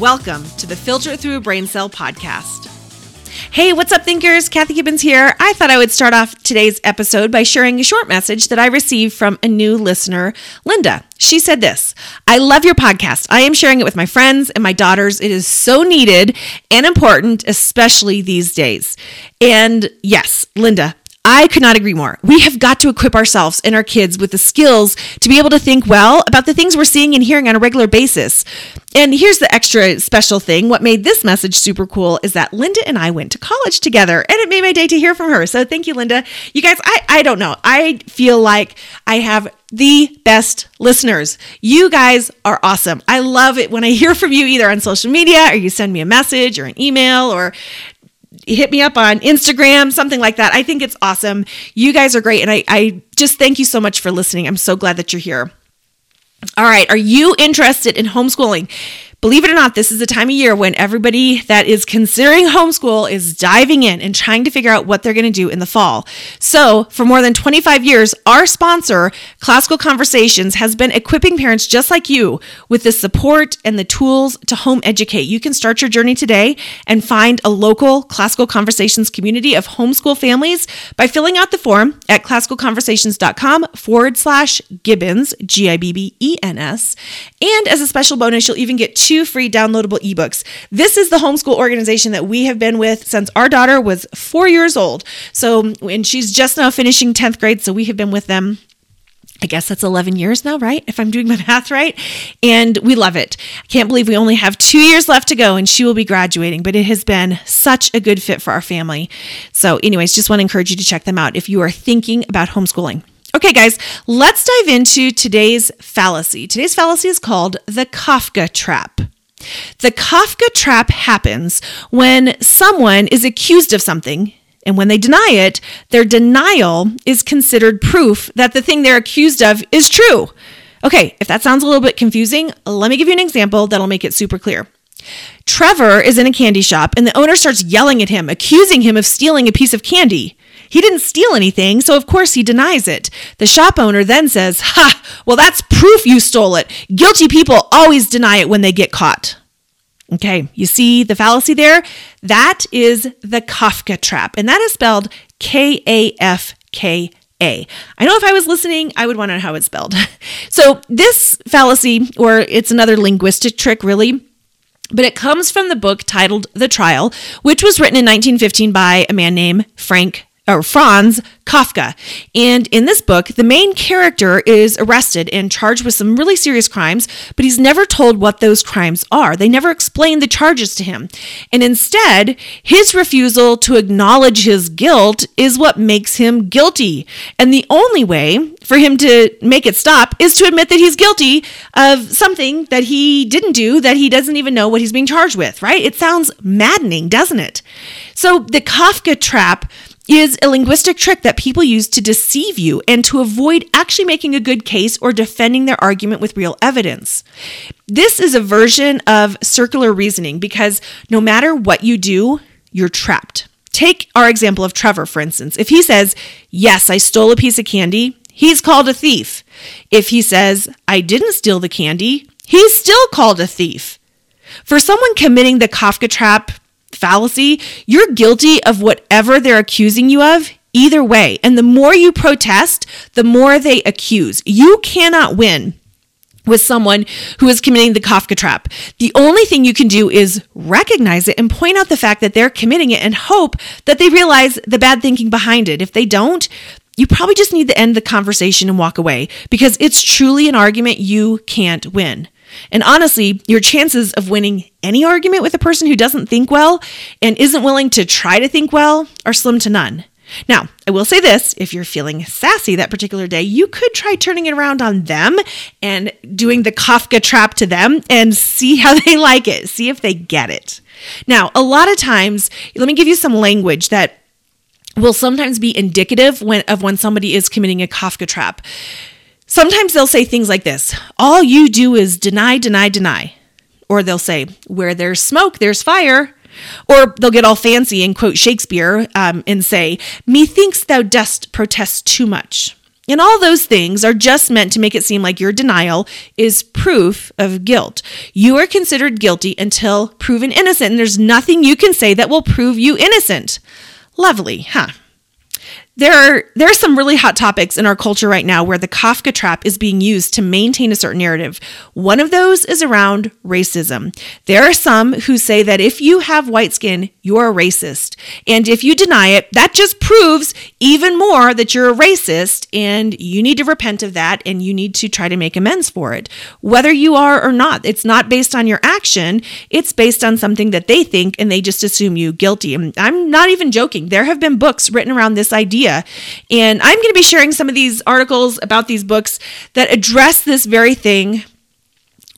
Welcome to the Filter Through a Brain Cell podcast. Hey, what's up, thinkers? Kathy Gibbens here. I thought I would start off today's episode by sharing a short message that I received from a new listener, Linda. She said this I love your podcast. I am sharing it with my friends and my daughters. It is so needed and important, especially these days. And yes, Linda, I could not agree more. We have got to equip ourselves and our kids with the skills to be able to think well about the things we're seeing and hearing on a regular basis. And here's the extra special thing. What made this message super cool is that Linda and I went to college together and it made my day to hear from her. So thank you, Linda. You guys, I, I don't know. I feel like I have the best listeners. You guys are awesome. I love it when I hear from you either on social media or you send me a message or an email or hit me up on Instagram, something like that. I think it's awesome. You guys are great. And I, I just thank you so much for listening. I'm so glad that you're here. All right. Are you interested in homeschooling? Believe it or not, this is the time of year when everybody that is considering homeschool is diving in and trying to figure out what they're going to do in the fall. So, for more than 25 years, our sponsor, Classical Conversations, has been equipping parents just like you with the support and the tools to home educate. You can start your journey today and find a local Classical Conversations community of homeschool families by filling out the form at classicalconversations.com forward slash Gibbens, G I B B E N S. And as a special bonus, you'll even get two free downloadable ebooks. This is the homeschool organization that we have been with since our daughter was four years old. So, and she's just now finishing 10th grade. So we have been with them I guess that's 11 years now, right? If I'm doing my math right. And we love it. I can't believe we only have two years left to go and she will be graduating, but it has been such a good fit for our family. So, anyways, just want to encourage you to check them out if you are thinking about homeschooling. Okay, guys, let's dive into today's fallacy. Today's fallacy is called the Kafka trap. The Kafka trap happens when someone is accused of something, and when they deny it, their denial is considered proof that the thing they're accused of is true. Okay, if that sounds a little bit confusing, let me give you an example that'll make it super clear. Trevor is in a candy shop and the owner starts yelling at him, accusing him of stealing a piece of candy. He didn't steal anything, so of course he denies it. The shop owner then says, Ha, well, that's proof you stole it. Guilty people always deny it when they get caught. Okay, you see the fallacy there? That is the Kafka trap, and that is spelled K A F K A. I know if I was listening, I would want to know how it's spelled. So, this fallacy, or it's another linguistic trick, really, but it comes from the book titled The Trial, which was written in 1915 by a man named Frank or Franz Kafka. And in this book, the main character is arrested and charged with some really serious crimes, but he's never told what those crimes are. They never explain the charges to him. And instead, his refusal to acknowledge his guilt is what makes him guilty. And the only way for him to make it stop is to admit that he's guilty of something that he didn't do that he doesn't even know what he's being charged with, right? It sounds maddening, doesn't it? So the Kafka trap is a linguistic trick that people use to deceive you and to avoid actually making a good case or defending their argument with real evidence. This is a version of circular reasoning because no matter what you do, you're trapped. Take our example of Trevor, for instance. If he says, Yes, I stole a piece of candy, he's called a thief. If he says, I didn't steal the candy, he's still called a thief. For someone committing the Kafka trap fallacy, you're guilty of whatever they're accusing you of either way. And the more you protest, the more they accuse. You cannot win with someone who is committing the Kafka trap. The only thing you can do is recognize it and point out the fact that they're committing it and hope that they realize the bad thinking behind it. If they don't, you probably just need to end the conversation and walk away because it's truly an argument you can't win. And honestly, your chances of winning any argument with a person who doesn't think well and isn't willing to try to think well are slim to none. Now, I will say this if you're feeling sassy that particular day, you could try turning it around on them and doing the Kafka trap to them and see how they like it, see if they get it. Now, a lot of times, let me give you some language that will sometimes be indicative when, of when somebody is committing a Kafka trap. Sometimes they'll say things like this All you do is deny, deny, deny. Or they'll say, Where there's smoke, there's fire. Or they'll get all fancy and quote Shakespeare um, and say, Methinks thou dost protest too much. And all those things are just meant to make it seem like your denial is proof of guilt. You are considered guilty until proven innocent, and there's nothing you can say that will prove you innocent. Lovely, huh? There are there are some really hot topics in our culture right now where the Kafka trap is being used to maintain a certain narrative. One of those is around racism. There are some who say that if you have white skin, you're a racist. And if you deny it, that just proves even more that you're a racist and you need to repent of that and you need to try to make amends for it. Whether you are or not, it's not based on your action, it's based on something that they think and they just assume you guilty. And I'm not even joking. There have been books written around this idea idea. And I'm going to be sharing some of these articles about these books that address this very thing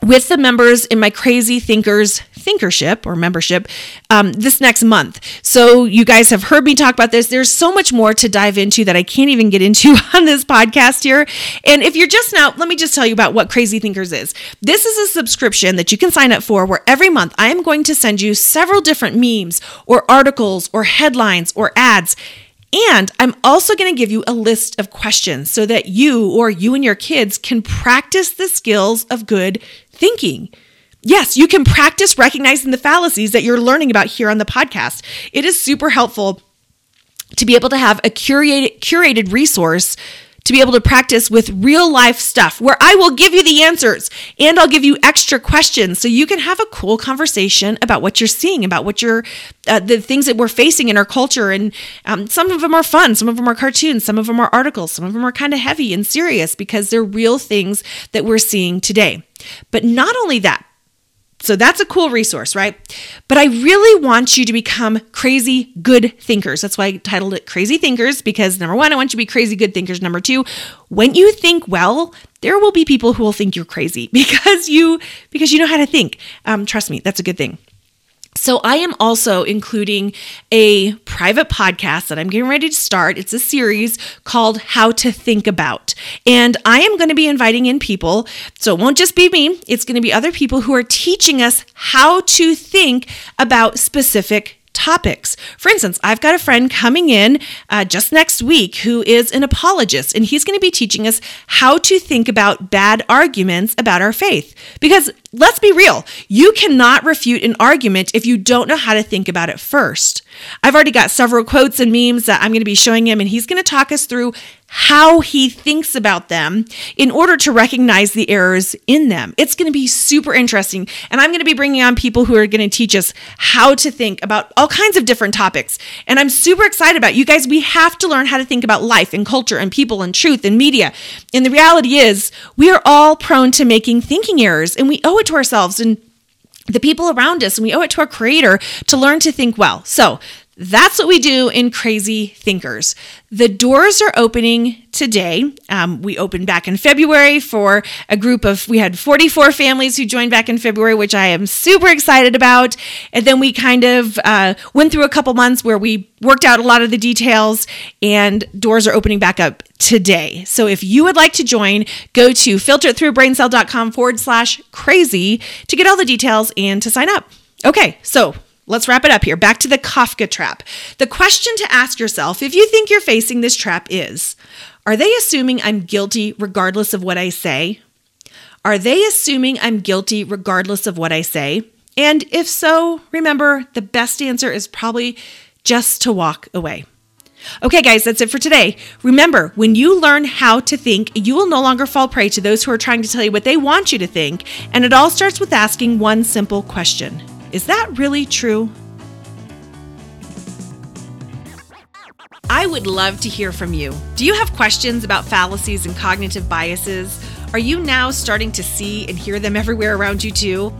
with the members in my Crazy Thinkers thinkership or membership um, this next month. So, you guys have heard me talk about this. There's so much more to dive into that I can't even get into on this podcast here. And if you're just now, let me just tell you about what Crazy Thinkers is. This is a subscription that you can sign up for where every month I am going to send you several different memes or articles or headlines or ads and I'm also going to give you a list of questions so that you or you and your kids can practice the skills of good thinking. Yes, you can practice recognizing the fallacies that you're learning about here on the podcast. It is super helpful to be able to have a curated curated resource to be able to practice with real life stuff where I will give you the answers and I'll give you extra questions so you can have a cool conversation about what you're seeing, about what you're, uh, the things that we're facing in our culture. And um, some of them are fun, some of them are cartoons, some of them are articles, some of them are kind of heavy and serious because they're real things that we're seeing today. But not only that, so that's a cool resource, right? But I really want you to become crazy good thinkers. That's why I titled it Crazy Thinkers because number one, I want you to be crazy good thinkers. Number two, when you think well, there will be people who will think you're crazy because you because you know how to think. Um, trust me, that's a good thing. So, I am also including a private podcast that I'm getting ready to start. It's a series called How to Think About. And I am going to be inviting in people. So, it won't just be me, it's going to be other people who are teaching us how to think about specific topics. For instance, I've got a friend coming in uh, just next week who is an apologist, and he's going to be teaching us how to think about bad arguments about our faith. Because let's be real, you cannot refute an argument if you don't know how to think about it first. I've already got several quotes and memes that I'm going to be showing him, and he's going to talk us through how he thinks about them in order to recognize the errors in them. It's going to be super interesting. And I'm going to be bringing on people who are going to teach us how to think about all kinds of different topics. And I'm super excited about it. you guys. We have to learn how to think about life and culture and people and truth and media. And the reality is, we are all prone to making thinking errors and we owe it to ourselves and the people around us and we owe it to our creator to learn to think well. So, that's what we do in Crazy Thinkers. The doors are opening today. Um, we opened back in February for a group of, we had 44 families who joined back in February, which I am super excited about. And then we kind of uh, went through a couple months where we worked out a lot of the details, and doors are opening back up today. So if you would like to join, go to filteritthroughbraincell.com forward slash crazy to get all the details and to sign up. Okay, so Let's wrap it up here. Back to the Kafka trap. The question to ask yourself if you think you're facing this trap is Are they assuming I'm guilty regardless of what I say? Are they assuming I'm guilty regardless of what I say? And if so, remember the best answer is probably just to walk away. Okay, guys, that's it for today. Remember, when you learn how to think, you will no longer fall prey to those who are trying to tell you what they want you to think. And it all starts with asking one simple question is that really true? I would love to hear from you. Do you have questions about fallacies and cognitive biases? Are you now starting to see and hear them everywhere around you too?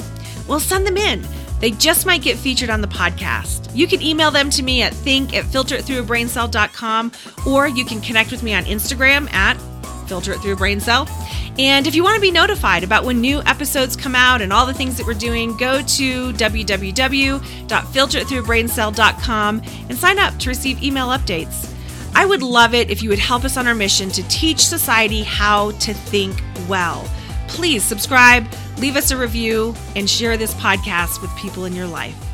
Well, send them in. They just might get featured on the podcast. You can email them to me at think at filteritthroughabraincell.com or you can connect with me on Instagram at filter it through a brain cell. And if you want to be notified about when new episodes come out and all the things that we're doing, go to www.filteritthroughabraincell.com and sign up to receive email updates. I would love it if you would help us on our mission to teach society how to think well. Please subscribe, leave us a review, and share this podcast with people in your life.